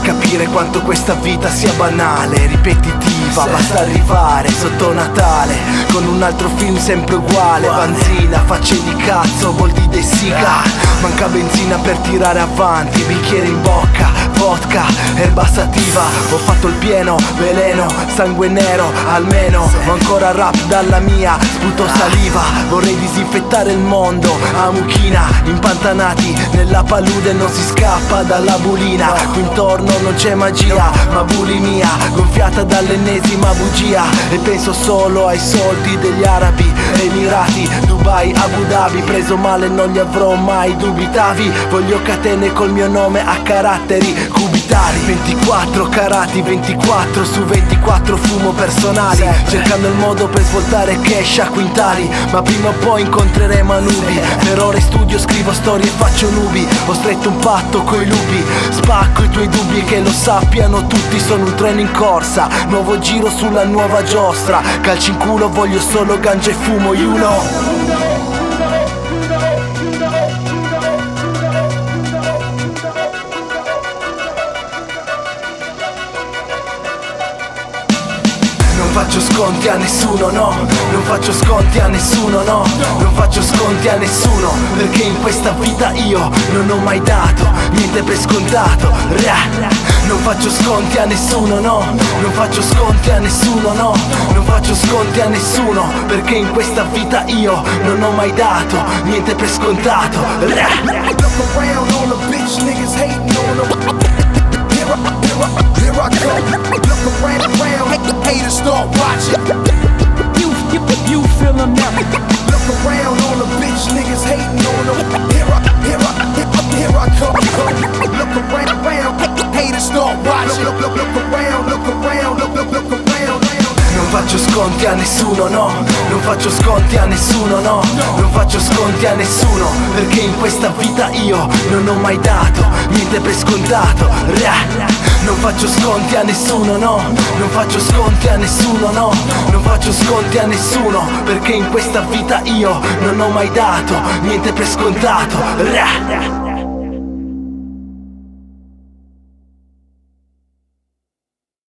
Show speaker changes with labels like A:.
A: capire quanto questa vita sia banale, ripetitiva Basta arrivare sotto Natale Con un altro film sempre uguale. Vanzina, facce di cazzo, volti de siga Manca benzina per tirare avanti Bicchiere in bocca, vodka, erba sativa Ho fatto il pieno, veleno, sangue nero Almeno. Ho ancora rap dalla mia Sputo saliva, vorrei disinfettare il mondo A mucchina, impantanati nella palude Non si scappa dalla bulina. Qui intorno non c'è magia, ma bulimia. Gonfiata dall'ennesima bugia. E penso solo ai soldi degli arabi Emirati, Dubai, Abu Dhabi Preso male non li avrò mai dubitavi Voglio catene col mio nome a caratteri cubitali. 24 carati, 24 su 24 fumo personali. Cercando il modo per svoltare cash a quintali. Ma prima o poi incontreremo Anubi Per ora in studio scrivo storie e faccio nubi. Ho stretto un patto coi lupi. Spacco i tuoi dubbi e che lo sappiano tutti. Sono un treno in corsa. Nuovo giro sulla nuova giostra. Calci in culo voglio solo ganja e fumo, you know faccio sconti a nessuno, no. Non faccio sconti a nessuno, no. Non faccio sconti a nessuno Perché in questa vita io non ho mai dato Niente per scontato. Ra. Non faccio sconti a nessuno, no Non faccio sconti a nessuno, no Non faccio sconti a nessuno Perché in questa vita io non ho mai dato Niente per scontato.
B: Look around
A: sconti a nessuno, no Non faccio sconti a nessuno, no Non faccio sconti a nessuno Perché in questa vita io non ho mai dato Niente per scontato. Non faccio sconti a nessuno, no Non faccio sconti a nessuno, no Non faccio sconti a nessuno Perché in questa vita io non ho mai dato Niente per scontato.